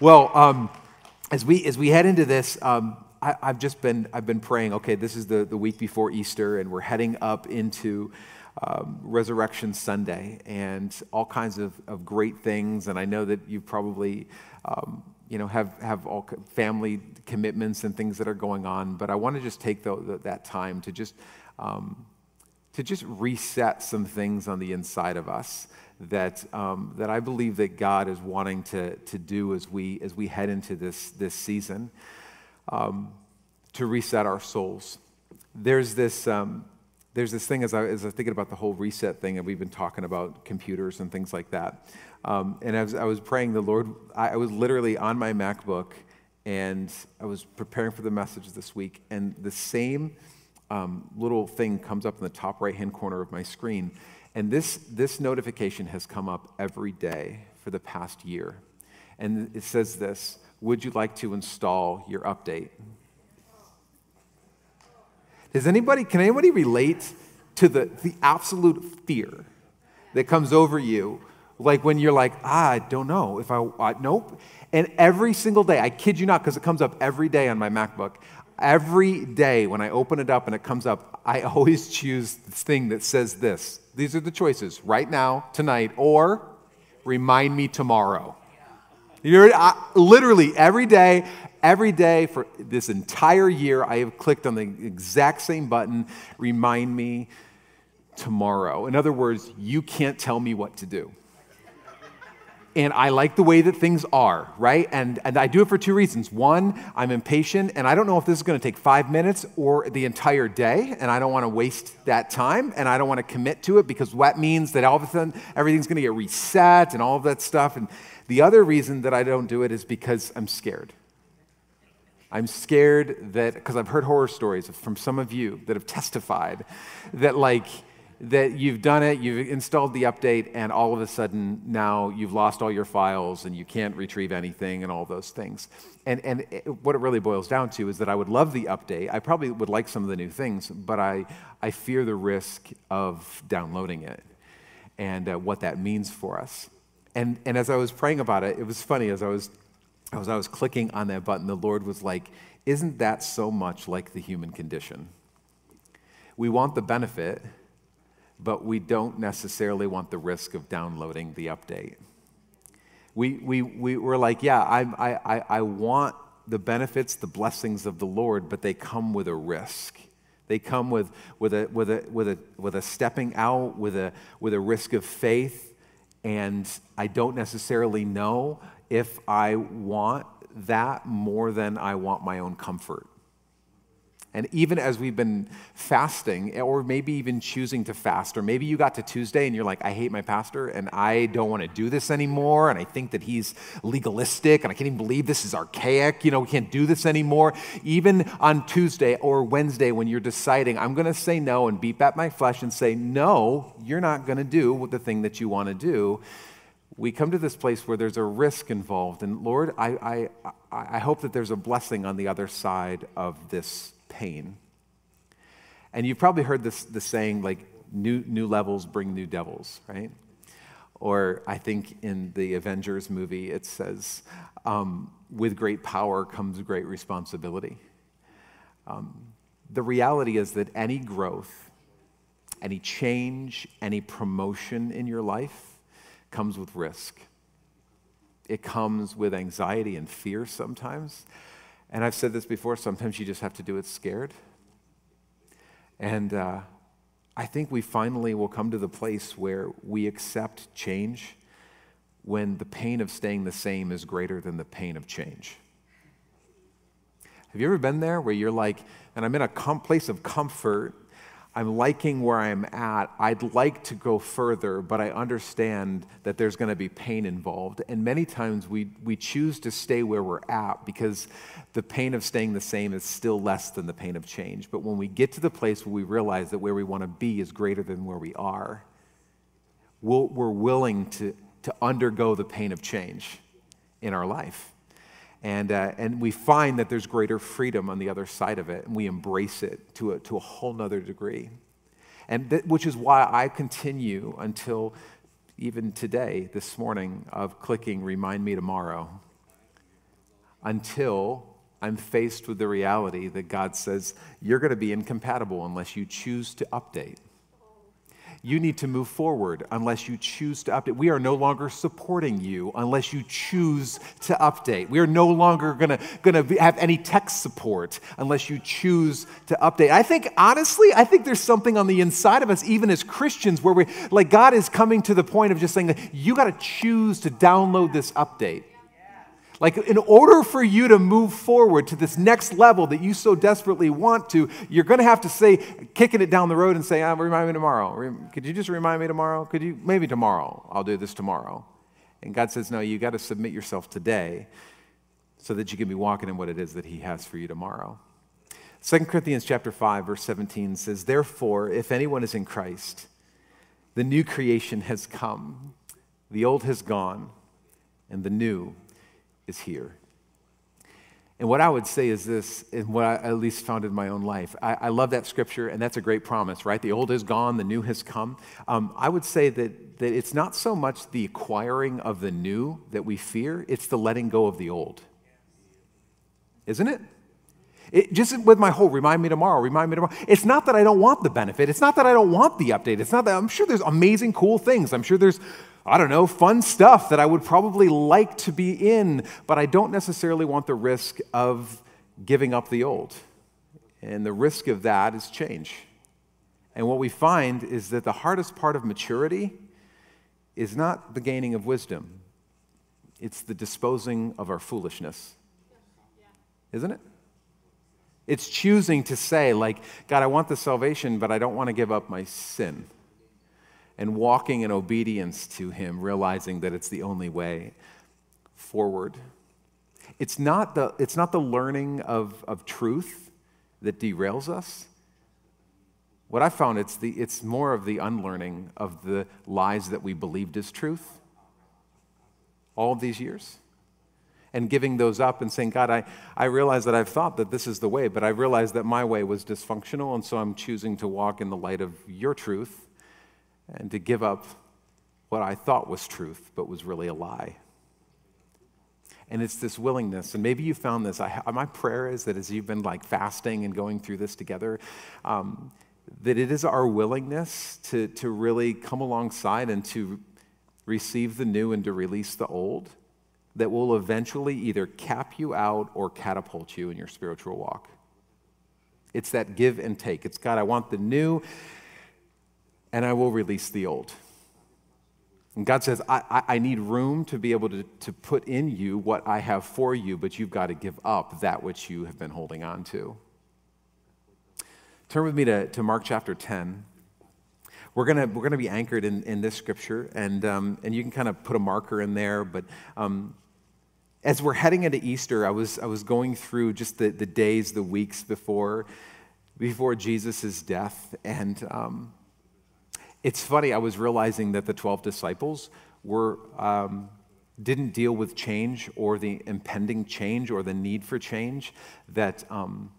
Well, um, as we as we head into this, um, I, have just been I've been praying. Okay, this is the the week before Easter, and we're heading up into um, Resurrection Sunday, and all kinds of, of great things. And I know that you probably um, you know have have all family commitments and things that are going on. But I want to just take the, the, that time to just um, to just reset some things on the inside of us that, um, that I believe that God is wanting to, to do as we, as we head into this, this season um, to reset our souls. There's this, um, there's this thing as I, as I was thinking about the whole reset thing, and we've been talking about computers and things like that. Um, and as I was praying, the Lord, I, I was literally on my MacBook and I was preparing for the message this week, and the same um, little thing comes up in the top right hand corner of my screen and this, this notification has come up every day for the past year. And it says this Would you like to install your update? Does anybody, can anybody relate to the, the absolute fear that comes over you? Like when you're like, ah, I don't know if I, uh, nope. And every single day, I kid you not, because it comes up every day on my MacBook, every day when I open it up and it comes up, I always choose this thing that says this these are the choices right now, tonight, or remind me tomorrow. You're, I, literally every day, every day for this entire year, I have clicked on the exact same button, remind me tomorrow. In other words, you can't tell me what to do and I like the way that things are, right? And, and I do it for two reasons. One, I'm impatient, and I don't know if this is to take five minutes or the entire day, and I don't want to waste that time, and I don't want to commit to it because that means that all of a sudden everything's to get reset and all of that stuff. And the other reason that I don't do it is because I'm scared. I'm scared that, because I've heard horror stories from some of you that have testified that, like, that you've done it, you've installed the update, and all of a sudden now you've lost all your files and you can't retrieve anything and all those things. And, and it, what it really boils down to is that I would love the update. I probably would like some of the new things, but I, I fear the risk of downloading it and uh, what that means for us. And, and as I was praying about it, it was funny as I was, as I was clicking on that button, the Lord was like, Isn't that so much like the human condition? We want the benefit but we don't necessarily want the risk of downloading the update. We, we, we were like, yeah, I, I, I want the benefits, the blessings of the Lord, but they come with a risk. They come with, with, a, with, a, with, a, with a stepping out, with a, with a risk of faith, and I don't necessarily know if I want that more than I want my own comfort. And even as we've been fasting, or maybe even choosing to fast, or maybe you got to Tuesday and you're like, I hate my pastor and I don't want to do this anymore, and I think that he's legalistic, and I can't even believe this is archaic, you know, we can't do this anymore. Even on Tuesday or Wednesday, when you're deciding, I'm going to say no and beat back my flesh and say, No, you're not going to do the thing that you want to do we come to this place where there's a risk involved. And Lord, I, I, I hope that there's a blessing on the other side of this pain. And you've probably heard this, the saying, like, new, new levels bring new devils, right? Or I think in the Avengers movie, it says, um, with great power comes great responsibility. Um, the reality is that any growth, any change, any promotion in your life comes with risk. It comes with anxiety and fear sometimes. And I've said this before sometimes you just have to do it scared. And uh, I think we finally will come to the place where we accept change when the pain of staying the same is greater than the pain of change. Have you ever been there where you're like, and I'm in a com- place of comfort I'm liking where I'm at. I'd like to go further, but I understand that there's going to be pain involved. And many times we, we choose to stay where we're at because the pain of staying the same is still less than the pain of change. But when we get to the place where we realize that where we want to be is greater than where we are, we we are willing to, to undergo the pain of change in our life. And, uh, and we find that there's greater freedom on the other side of it, and we embrace it to a, to a whole nother degree. And th- which is why I continue until even today, this morning, of clicking remind me tomorrow. until I'm faced with the reality that God says, you're going to be incompatible unless you choose to update you need to move forward unless you choose to update. We are no longer supporting you unless you choose to update. We are no longer going to have any tech support unless you choose to update. I think, honestly, I think there's something on the inside of us, even as Christians, where we, like, God is coming to the point of just saying that you got to choose to download this update. Like, in order for you to move forward to this next level that you so desperately want to, you're going to have to say, kicking it down the road and say, ah, remind me tomorrow. Could you just remind me tomorrow? Could you? Maybe tomorrow. I'll do this tomorrow. And God says, no, you got to submit yourself today so that you can be walking in what it is that He has for you tomorrow. 2 Corinthians chapter 5, verse 17 says, Therefore, if anyone is in Christ, the new creation has come, the old has gone, and the new is here. And what I would say is this, and what I at least found in my own life. I, I, love that scripture, and that's a great promise, right? The old is gone, the new has come. Um, I would say that, that it's not so much the acquiring of the new that we fear, it's the letting go of the old. Isn't it? It, just with my whole remind me tomorrow, remind me tomorrow. It's not that I don't want the benefit. It's not that I don't want the update. It's not that I'm sure there's amazing, cool things. I'm sure there's I don't know, fun stuff that I would probably like to be in, but I don't necessarily want the risk of giving up the old. And the risk of that is change. And what we find is that the hardest part of maturity is not the gaining of wisdom, it's the disposing of our foolishness. Isn't it? It's choosing to say, like, God, I want the salvation, but I don't want to give up my sin and walking in obedience to Him, realizing that it's the only way forward. It's not the, it's not the learning of, of truth that derails us. What I found, it's, the, it's more of the unlearning of the lies that we believed as truth all of these years. And giving those up and saying, God, I, I realize that I've thought that this is the way, but I realize that my way was dysfunctional, and so I'm choosing to walk in the light of your truth and to give up what I thought was truth, but was really a lie. And it's this willingness, and maybe you found this. I, my prayer is that as you've been like fasting and going through this together, um, that it is our willingness to, to really come alongside and to receive the new and to release the old that will eventually either cap you out or catapult you in your spiritual walk. It's that give and take. It's God, I want the new and I will release the old. And God says, I, I, I, need room to be able to, to put in you what I have for you, but you've got to give up that which you have been holding on to. Turn with me to, to Mark chapter 10. We're gonna we're gonna be anchored in, in this scripture, and, um, and you can kind of put a marker in there. But um, as we're heading into Easter, I was, I was going through just the, the days, the weeks before, before Jesus' death, and um, it's funny, I was realizing that the 12 disciples were, um, didn't deal with change or the impending change or the need for change, that um,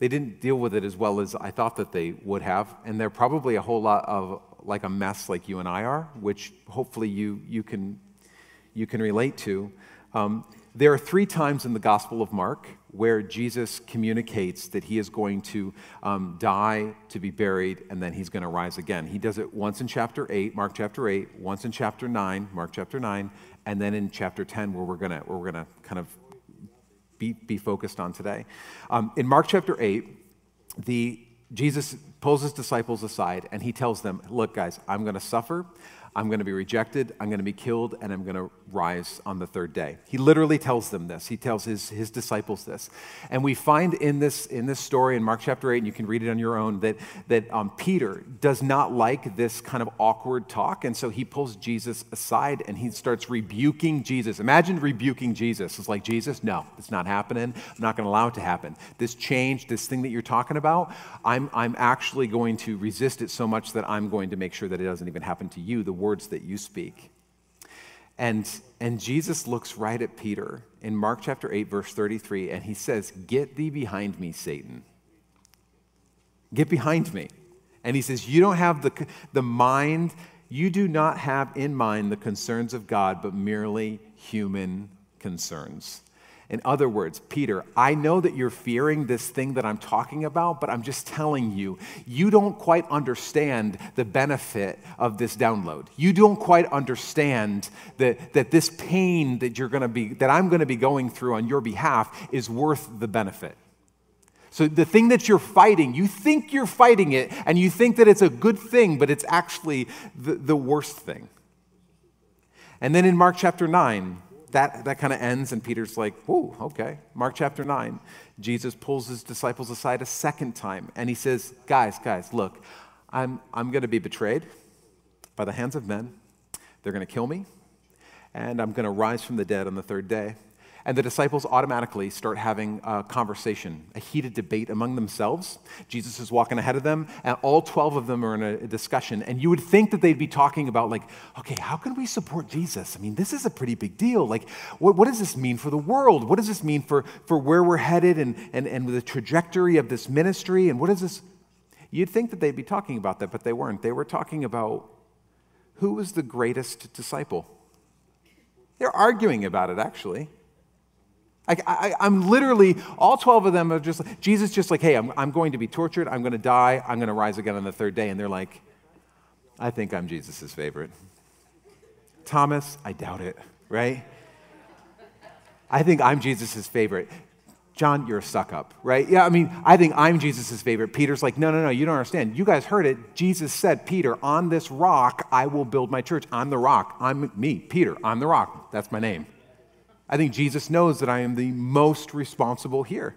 they didn't deal with it as well as I thought that they would have. And they're probably a whole lot of like a mess like you and I are, which hopefully you, you, can, you can relate to. Um, there are three times in the Gospel of Mark where Jesus communicates that he is going to um, die, to be buried, and then he's going to rise again. He does it once in chapter 8, Mark chapter 8, once in chapter 9, Mark chapter 9, and then in chapter 10, where we're going to, where we're going to kind of be, be focused on today. Um, in Mark chapter 8, the, Jesus pulls his disciples aside and he tells them, Look, guys, I'm going to suffer. I'm going to be rejected, I'm going to be killed, and I'm going to rise on the third day. He literally tells them this. He tells his, his disciples this. And we find in this, in this story in Mark chapter 8, and you can read it on your own, that, that um, Peter does not like this kind of awkward talk. And so he pulls Jesus aside and he starts rebuking Jesus. Imagine rebuking Jesus. It's like, Jesus, no, it's not happening. I'm not going to allow it to happen. This change, this thing that you're talking about, I'm, I'm actually going to resist it so much that I'm going to make sure that it doesn't even happen to you. The words that you speak. And, and Jesus looks right at Peter in Mark chapter 8, verse 33, and he says, Get thee behind me, Satan. Get behind me. And he says, You don't have the, the mind, you do not have in mind the concerns of God, but merely human concerns. In other words, Peter, I know that you're fearing this thing that I'm talking about, but I'm just telling you, you don't quite understand the benefit of this download. You don't quite understand that, that this pain that you're to be, that I'm going to be going through on your behalf is worth the benefit. So the thing that you're fighting, you think you're fighting it, and you think that it's a good thing, but it's actually the, the worst thing. And then in Mark chapter 9, that, that kind of ends, and Peter's like, whoa, okay. Mark chapter 9, Jesus pulls his disciples aside a second time, and he says, guys, guys, look, I'm, I'm going to be betrayed by the hands of men. They're going to kill me, and I'm going to rise from the dead on the third day. And the disciples automatically start having a conversation, a heated debate among themselves. Jesus is walking ahead of them, and all 12 of them are in a discussion. And you would think that they'd be talking about, like, okay, how can we support Jesus? I mean, this is a pretty big deal. Like, what, what does this mean for the world? What does this mean for, for where we're headed and, and, and the trajectory of this ministry? And what is this? You'd think that they'd be talking about that, but they weren't. They were talking about who was the greatest disciple. They're arguing about it, actually. I, am literally, all 12 of them are just, Jesus just like, hey, I'm, I'm going to be tortured, I'm going to die, I'm going to rise again on the third day. And they're like, I think I'm Jesus' favorite. Thomas, I doubt it, right? I think I'm Jesus' favorite. John, you're a suck up, right? Yeah, I mean, I think I'm Jesus' favorite. Peter's like, no, no, no, you don't understand. You guys heard it. Jesus said, Peter, on this rock, I will build my church. I'm the rock. I'm me, Peter. I'm the rock. That's my name. I think Jesus knows that I am the most responsible here.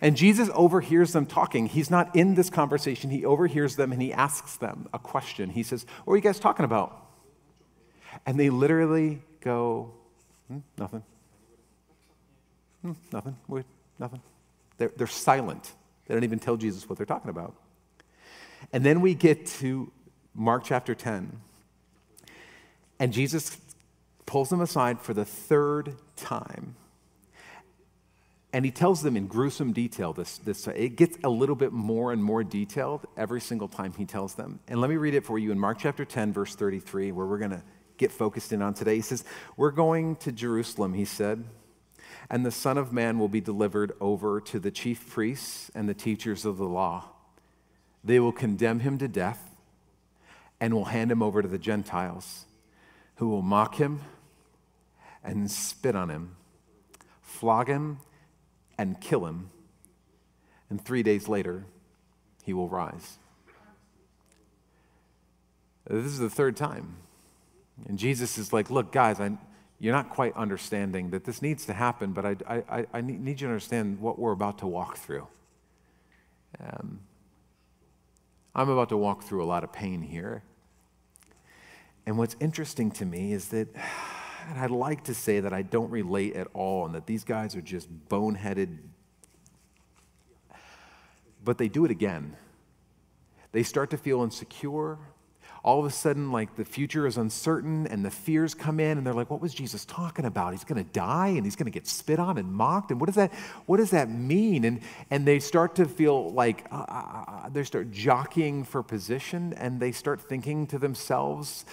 And Jesus overhears them talking. He's not in this conversation. He overhears them and he asks them a question. He says, What are you guys talking about? And they literally go, hmm, Nothing. Hmm, nothing. Wait, nothing. They're, they're silent. They don't even tell Jesus what they're talking about. And then we get to Mark chapter 10. And Jesus pulls them aside for the third time. And he tells them in gruesome detail this, this it gets a little bit more and more detailed every single time he tells them. And let me read it for you in Mark chapter 10, verse 33, where we're going to get focused in on today. He says, We're going to Jerusalem, he said, and the Son of Man will be delivered over to the chief priests and the teachers of the law. They will condemn him to death and will hand him over to the Gentiles, who will mock him and spit on him, flog him and kill him, and three days later, he will rise. This is the third time. And Jesus is like, Look, guys, I, you're not quite understanding that this needs to happen, but I, I, I need you to understand what we're about to walk through. Um, I'm about to walk through a lot of pain here. And what's interesting to me is that I'd like to say that I don't relate at all and that these guys are just boneheaded, but they do it again. They start to feel insecure. All of a sudden, like the future is uncertain and the fears come in, and they're like, What was Jesus talking about? He's going to die and he's going to get spit on and mocked. And what does that, what does that mean? And, and they start to feel like uh, uh, uh they start jockeying for position and they start thinking to themselves,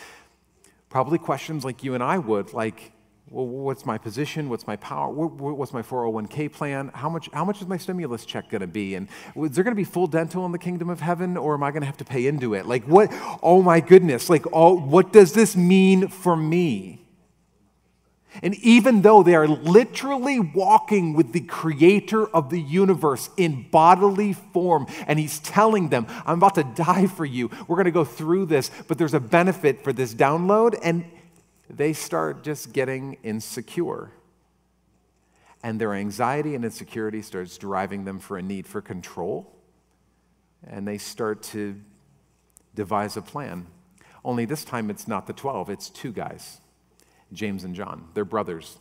Probably questions like you and I would, like, well, what's my position? What's my power? What's my 401k plan? How much, how much is my stimulus check going to be? And is there going to be full dental in the kingdom of heaven or am I going to have to pay into it? Like, what? Oh my goodness. Like, oh, what does this mean for me? And even though they are literally walking with the creator of the universe in bodily form, and he's telling them, I'm about to die for you. We're going to go through this, but there's a benefit for this download. And they start just getting insecure. And their anxiety and insecurity starts driving them for a need for control. And they start to devise a plan. Only this time it's not the 12, it's two guys. James and John. They're brothers.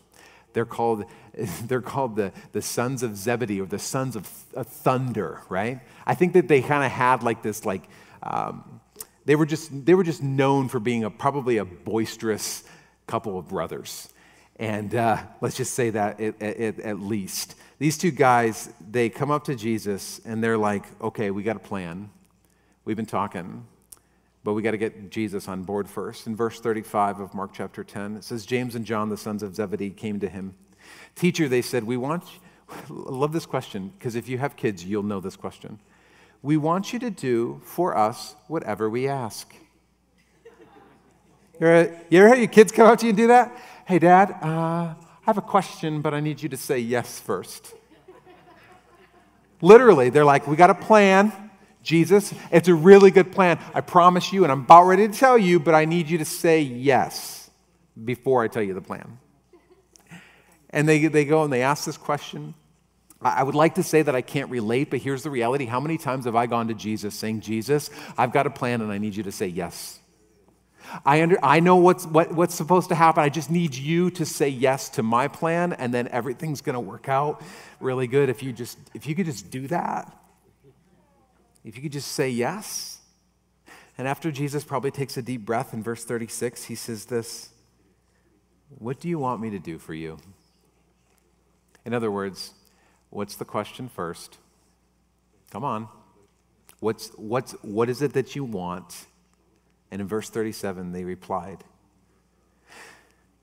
They're called, they're called the, the sons of Zebedee or the sons of, th- thunder, right? I think that they kind of had like this, like, um, they, were just, they were just known for being a, probably a boisterous couple of brothers. And uh, let's just say that at, at, at least. These two guys, they come up to Jesus and they're like, okay, we got a plan. We've been talking. But we got to get Jesus on board first. In verse 35 of Mark chapter 10, it says, James and John, the sons of Zebedee, came to him. Teacher, they said, we want, I love this question, because if you have kids, you'll know this question. We want you to do for us whatever we ask. You ever, you ever your kids come up to you and do that? Hey, Dad, uh, I have a question, but I need you to say yes first. Literally, they're like, We got a plan, Jesus. It's a really good plan. I promise you, and I'm about ready to tell you, but I need you to say yes before I tell you the plan. And they, they go and they ask this question. I would like to say that I can't relate, but here's the reality. How many times have I gone to Jesus saying, Jesus, I've got a plan and I need you to say yes? I, under, I know what's, what, what's supposed to happen. I just need you to say yes to my plan, and then everything's going to work out really good if you, just, if you could just do that. If you could just say yes. And after Jesus probably takes a deep breath in verse 36, he says this What do you want me to do for you? In other words, what's the question first? Come on. What's, what's, what is it that you want? And in verse 37, they replied,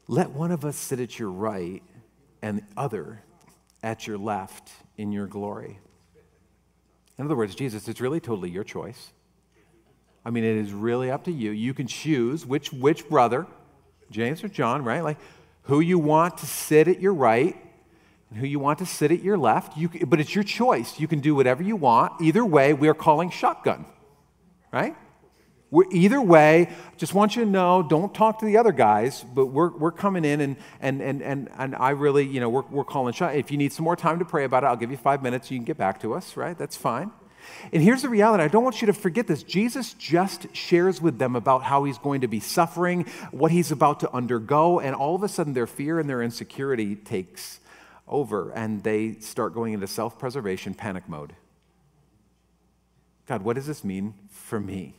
Let one of us sit at your right and the other at your left in your glory. In other words, Jesus, it's really totally your choice. I mean, it is really up to you. You can choose which, which brother, James or John, right? Like who you want to sit at your right and who you want to sit at your left. You, but it's your choice. You can do whatever you want. Either way, we are calling shotgun, right? We're, either way, just want you to know, don't talk to the other guys, but we're, we're coming in and, and, and, and, and I really, you know, we're, we're calling shot. If you need some more time to pray about it, I'll give you five minutes. You can get back to us, right? That's fine. And here's the reality I don't want you to forget this. Jesus just shares with them about how he's going to be suffering, what he's about to undergo, and all of a sudden their fear and their insecurity takes over and they start going into self preservation panic mode. God, what does this mean for me?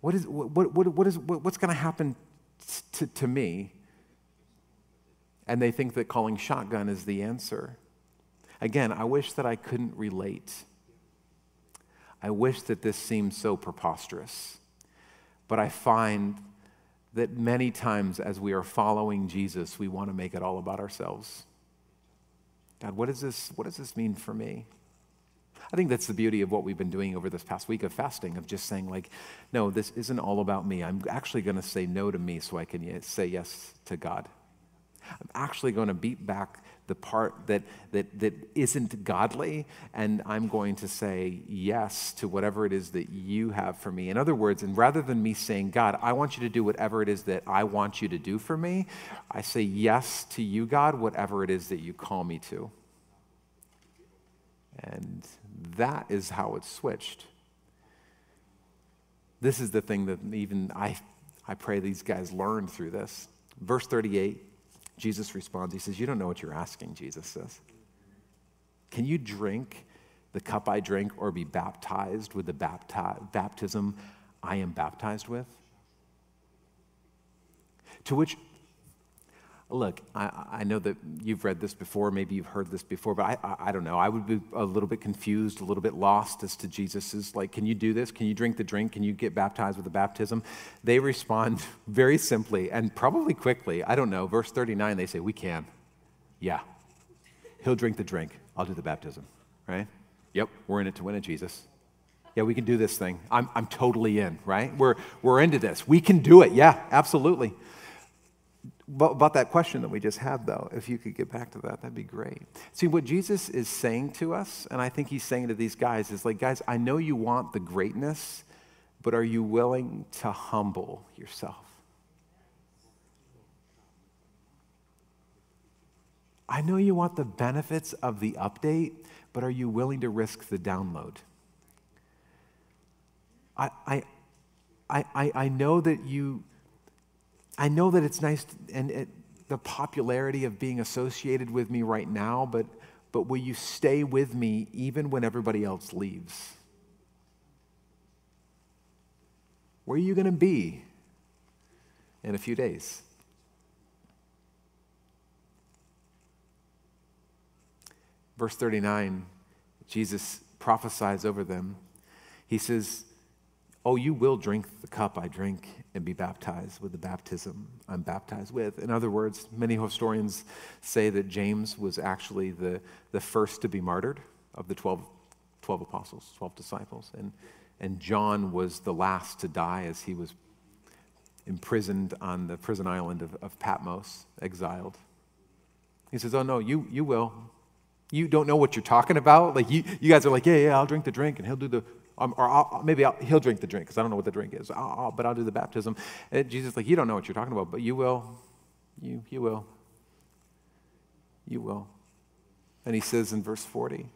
What is, what, what, what is, what, what's going to happen to, to me? And they think that calling shotgun is the answer. Again, I wish that I couldn't relate. I wish that this seemed so preposterous. But I find that many times as we are following Jesus, we want to make it all about ourselves. God, what, is this, what does this mean for me? I think that's the beauty of what we've been doing over this past week of fasting, of just saying, like, no, this isn't all about me. I'm actually going to say no to me so I can say yes to God. I'm actually going to beat back the part that, that, that isn't godly, and I'm going to say yes to whatever it is that you have for me. In other words, and rather than me saying, God, I want you to do whatever it is that I want you to do for me, I say yes to you, God, whatever it is that you call me to. And that is how it's switched. This is the thing that even I, I pray these guys learn through this. Verse 38, Jesus responds. He says, You don't know what you're asking, Jesus says. Can you drink the cup I drink or be baptized with the bapti- baptism I am baptized with? To which Look, I, I, know that you've read this before, maybe you've heard this before, but I, I, I, don't know. I would be a little bit confused, a little bit lost as to Jesus's, like, can you do this? Can you drink the drink? Can you get baptized with the baptism? They respond very simply and probably quickly. I don't know. Verse 39, they say, We can. Yeah. He'll drink the drink. I'll do the baptism, right? Yep, we're in it to win it, Jesus. Yeah, we can do this thing. I'm, I'm totally in, right? We're, we're into this. We can do it. Yeah, absolutely about that question that we just had, though, if you could get back to that, that'd be great. See, what Jesus is saying to us, and I think he's saying to these guys, is like, guys, I know you want the greatness, but are you willing to humble yourself? I know you want the benefits of the update, but are you willing to risk the download? I, I, I, I know that you I know that it's nice and it, the popularity of being associated with me right now, but, but will you stay with me even when everybody else leaves? Where are you going to be in a few days? Verse 39, Jesus prophesies over them. He says, Oh, you will drink the cup I drink and be baptized with the baptism I'm baptized with. In other words, many historians say that James was actually the, the first to be martyred of the 12, 12 apostles, 12 disciples. And, and John was the last to die as he was imprisoned on the prison island of, of Patmos, exiled. He says, Oh, no, you, you will. You don't know what you're talking about. Like, you, you guys are like, Yeah, yeah, I'll drink the drink, and he'll do the um, or I'll, maybe I'll, he'll drink the drink because I don't know what the drink is. I'll, I'll, but I'll do the baptism. And Jesus like, you don't know what you're talking about, but you will. You, you will. You will. And he says in verse 40,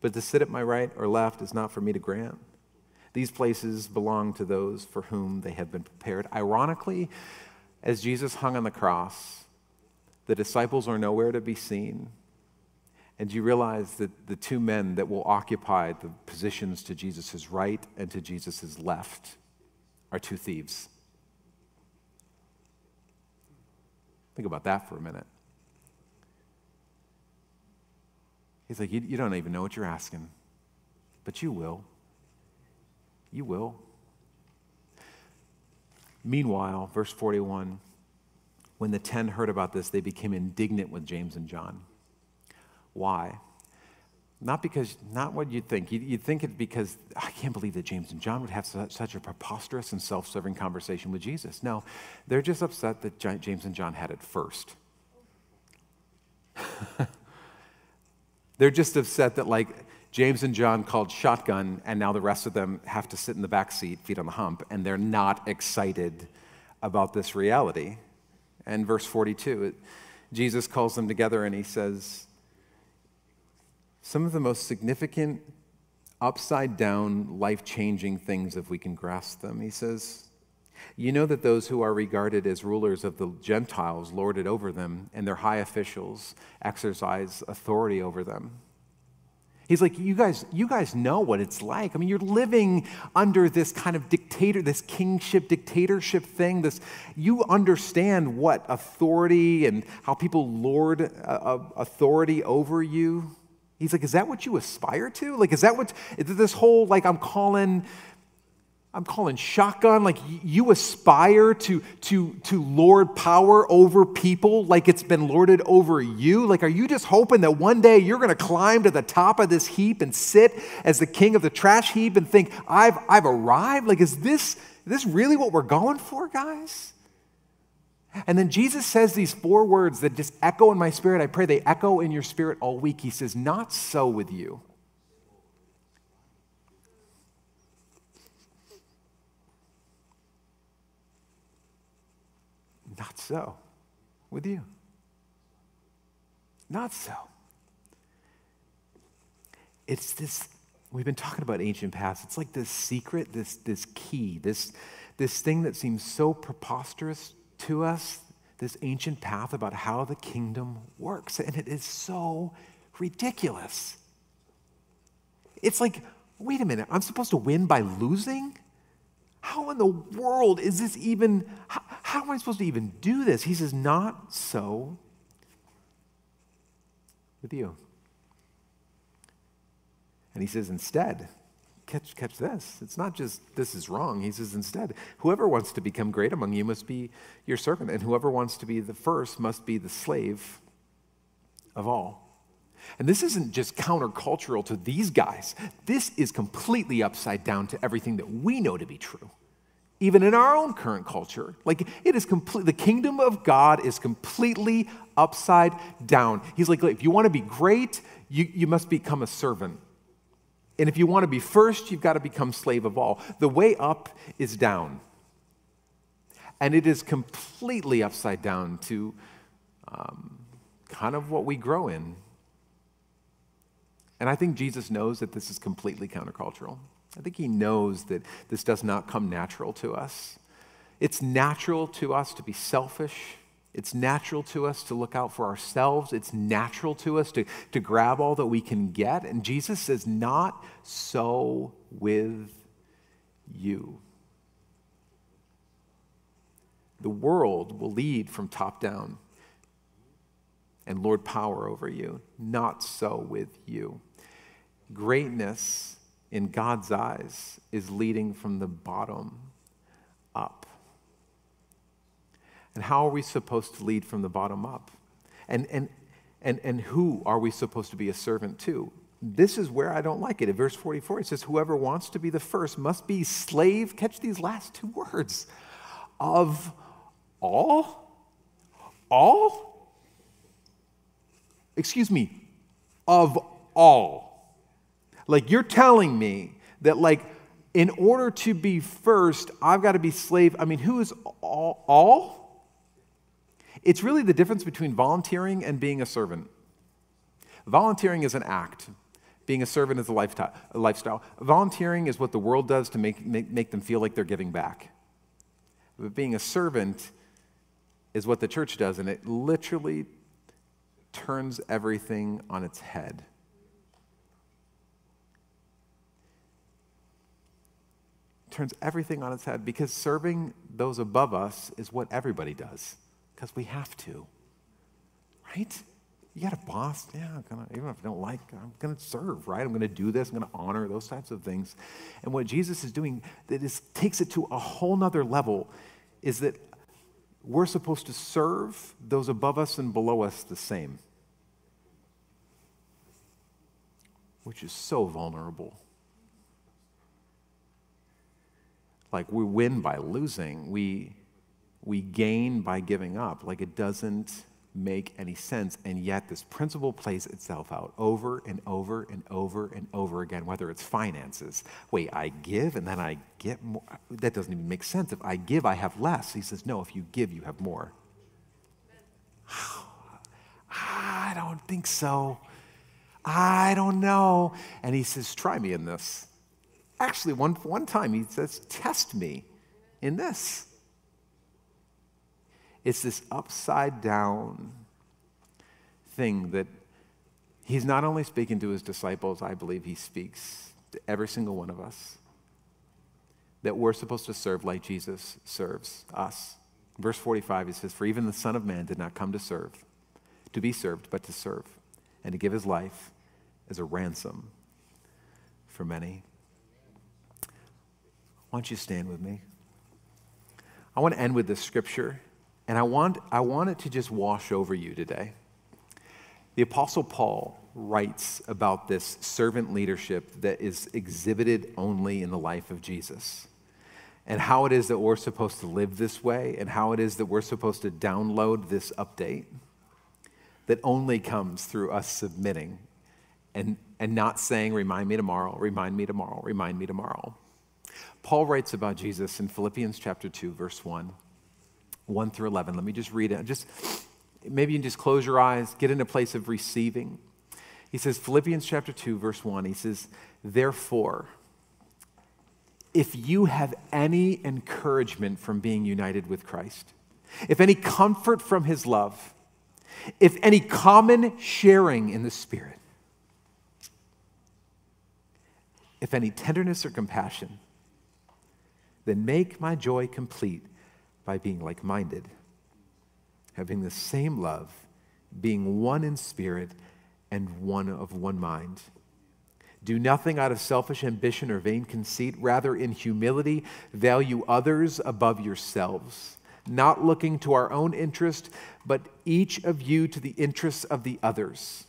but to sit at my right or left is not for me to grant. These places belong to those for whom they have been prepared. Ironically, as Jesus hung on the cross, the disciples are nowhere to be seen. And you realize that the two men that will occupy the positions to Jesus' right and to Jesus' left are two thieves. Think about that for a minute. He's like, you, you don't even know what you're asking, but you will. You will. Meanwhile, verse 41 when the ten heard about this, they became indignant with James and John. Why? Not because, not what you'd think. You'd, you'd think it because, I can't believe that James and John would have such, such a preposterous and self serving conversation with Jesus. No, they're just upset that James and John had it first. they're just upset that, like, James and John called shotgun, and now the rest of them have to sit in the back seat, feet on the hump, and they're not excited about this reality. And verse 42, it, Jesus calls them together and he says, some of the most significant, upside down, life changing things if we can grasp them. He says, You know that those who are regarded as rulers of the Gentiles lord it over them, and their high officials exercise authority over them. He's like, you guys, you guys know what it's like. I mean, you're living under this kind of dictator, this kingship, dictatorship thing. This, you understand what authority and how people lord uh, uh authority over you. He's like, is that what you aspire to? Like, is that what is this whole like I'm calling I'm calling shotgun like you aspire to to to lord power over people like it's been lorded over you? Like, are you just hoping that one day you're gonna climb to the top of this heap and sit as the king of the trash heap and think, I've I've arrived? Like, is this is this really what we're going for, guys? And then Jesus says these four words that just echo in my spirit. I pray they echo in your spirit all week. He says, Not so with you. Not so with you. Not so. It's this, we've been talking about ancient paths. It's like this secret, this, this key, this, this thing that seems so preposterous to us this ancient path about how the kingdom works. And it is so ridiculous. It's like, wait a minute, I'm supposed to win by losing? How in the world is this even, how, how am I supposed to even do this? He says, not so with you. And he says, instead, catch, catch this. It's not just this is wrong. He says instead, whoever wants to become great among you must be your servant, and whoever wants to be the first must be the slave of all. And this isn't just countercultural to these guys. This is completely upside down to everything that we know to be true. Even in our own current culture, like it is complete, the kingdom of God is completely upside down. He's like, if you want to be great, you, you must become a servant. And if you want to be first, you've got to become slave of all. The way up is down. And it is completely upside down to um, kind of what we grow in. And I think Jesus knows that this is completely countercultural. I think he knows that this does not come natural to us. It's natural to us to be selfish it's natural to us to look out for ourselves. It's natural to us to, to grab all that we can get. And Jesus says, Not so with you. The world will lead from top down and lord power over you. Not so with you. Greatness in God's eyes is leading from the bottom up. And how are we supposed to lead from the bottom up? And, and, and, and who are we supposed to be a servant to? This is where I don't like it. In verse 44, it says, Whoever wants to be the first must be slave. Catch these last two words of all? All? Excuse me, of all. Like you're telling me that, like, in order to be first, I've got to be slave. I mean, who is all? all? It's really the difference between volunteering and being a servant. Volunteering is an act. Being a servant is a lifestyle. Volunteering is what the world does to make, make, make them feel like they're giving back. But being a servant is what the church does, and it literally turns everything on its head. turns everything on its head because serving those above us is what everybody does because we have to. Right? You got a boss, yeah, gonna, even if I don't like, I'm going to serve, right? I'm going to do this, I'm going to honor, those types of things. And what Jesus is doing that is, takes it to a whole nother level is that we're supposed to serve those above us and below us the same, which is so vulnerable. Like we win by losing, we, we gain by giving up. Like it doesn't make any sense. And yet, this principle plays itself out over and over and over and over again, whether it's finances. Wait, I give and then I get more. That doesn't even make sense. If I give, I have less. He says, no, if you give, you have more. I don't think so. I don't know. And he says, try me in this. Actually, one, one time he says, test me in this. It's this upside down thing that he's not only speaking to his disciples, I believe he speaks to every single one of us. That we're supposed to serve like Jesus serves us. Verse 45, he says, For even the Son of Man did not come to serve, to be served, but to serve, and to give his life as a ransom for many. Why don't you stand with me? I want to end with this scripture and I want, I want it to just wash over you today. The Apostle Paul writes about this servant leadership that is exhibited only in the life of Jesus, and how it is that we're supposed to live this way, and how it is that we're supposed to download this update that only comes through us submitting and, and not saying, Remind me tomorrow, remind me tomorrow, remind me tomorrow. Paul writes about Jesus in Philippians chapter 2, verse 1. 1 through 11. Let me just read it. Just maybe you can just close your eyes, get in a place of receiving. He says, Philippians chapter 2, verse 1, he says, Therefore, if you have any encouragement from being united with Christ, if any comfort from his love, if any common sharing in the Spirit, if any tenderness or compassion, then make my joy complete by being like minded, having the same love, being one in spirit and one of one mind. Do nothing out of selfish ambition or vain conceit. Rather, in humility, value others above yourselves, not looking to our own interest, but each of you to the interests of the others.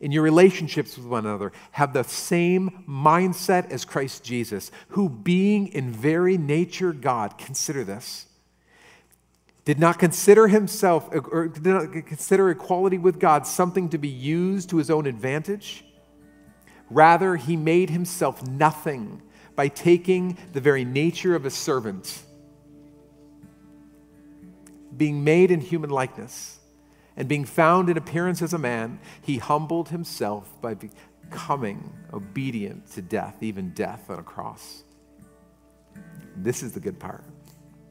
In your relationships with one another, have the same mindset as Christ Jesus, who, being in very nature God, consider this did not consider himself or did not consider equality with God something to be used to his own advantage. Rather, he made himself nothing by taking the very nature of a servant, being made in human likeness, and being found in appearance as a man, he humbled himself by becoming obedient to death, even death on a cross. This is the good part.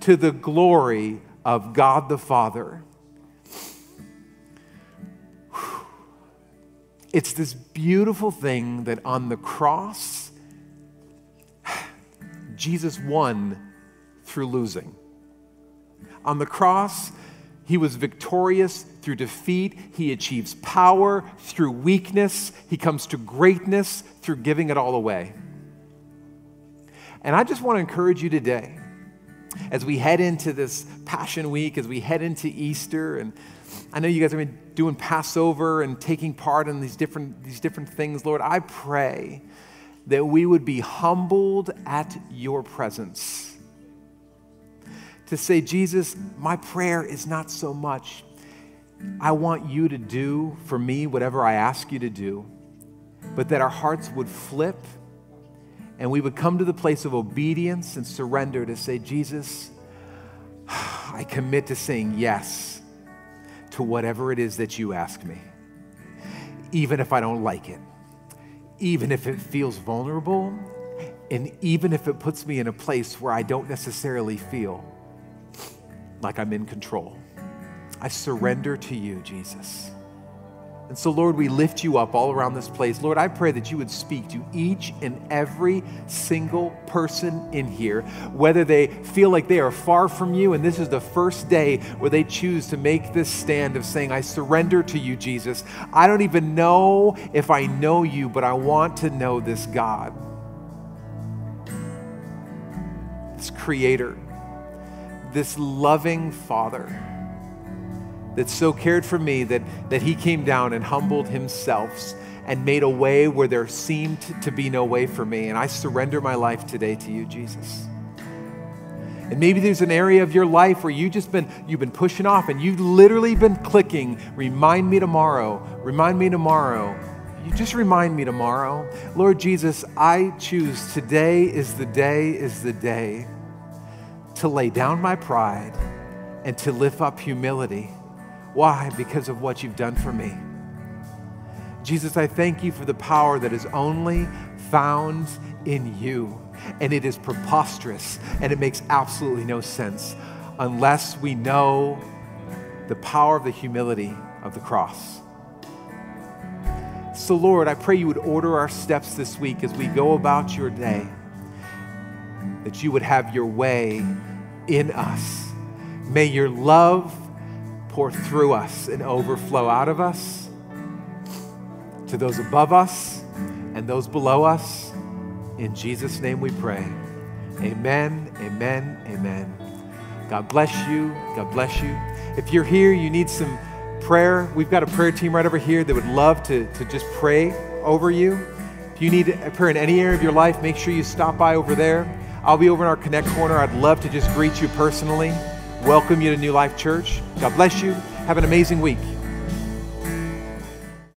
to the glory of God the Father. It's this beautiful thing that on the cross, Jesus won through losing. On the cross, he was victorious through defeat. He achieves power through weakness. He comes to greatness through giving it all away. And I just want to encourage you today as we head into this Passion Week, as we head into Easter, and I know you guys have been doing Passover and taking part in these different, these different things, Lord. I pray that we would be humbled at your presence to say, Jesus, my prayer is not so much, I want you to do for me whatever I ask you to do, but that our hearts would flip and we would come to the place of obedience and surrender to say, Jesus, I commit to saying yes to whatever it is that you ask me, even if I don't like it, even if it feels vulnerable, and even if it puts me in a place where I don't necessarily feel like I'm in control. I surrender to you, Jesus. And so, Lord, we lift you up all around this place. Lord, I pray that you would speak to each and every single person in here, whether they feel like they are far from you, and this is the first day where they choose to make this stand of saying, I surrender to you, Jesus. I don't even know if I know you, but I want to know this God, this Creator this loving Father that so cared for me that, that he came down and humbled himself and made a way where there seemed to be no way for me. And I surrender my life today to you, Jesus. And maybe there's an area of your life where you just been you've been pushing off and you've literally been clicking, remind me tomorrow, remind me tomorrow. You just remind me tomorrow. Lord Jesus, I choose today is the day is the day to lay down my pride and to lift up humility. Why? Because of what you've done for me. Jesus, I thank you for the power that is only found in you. And it is preposterous and it makes absolutely no sense unless we know the power of the humility of the cross. So, Lord, I pray you would order our steps this week as we go about your day that you would have your way in us. May your love pour through us and overflow out of us to those above us and those below us. In Jesus' name we pray. Amen, amen, amen. God bless you. God bless you. If you're here, you need some prayer, we've got a prayer team right over here that would love to, to just pray over you. If you need a prayer in any area of your life, make sure you stop by over there. I'll be over in our Connect corner. I'd love to just greet you personally, welcome you to New Life Church. God bless you. Have an amazing week.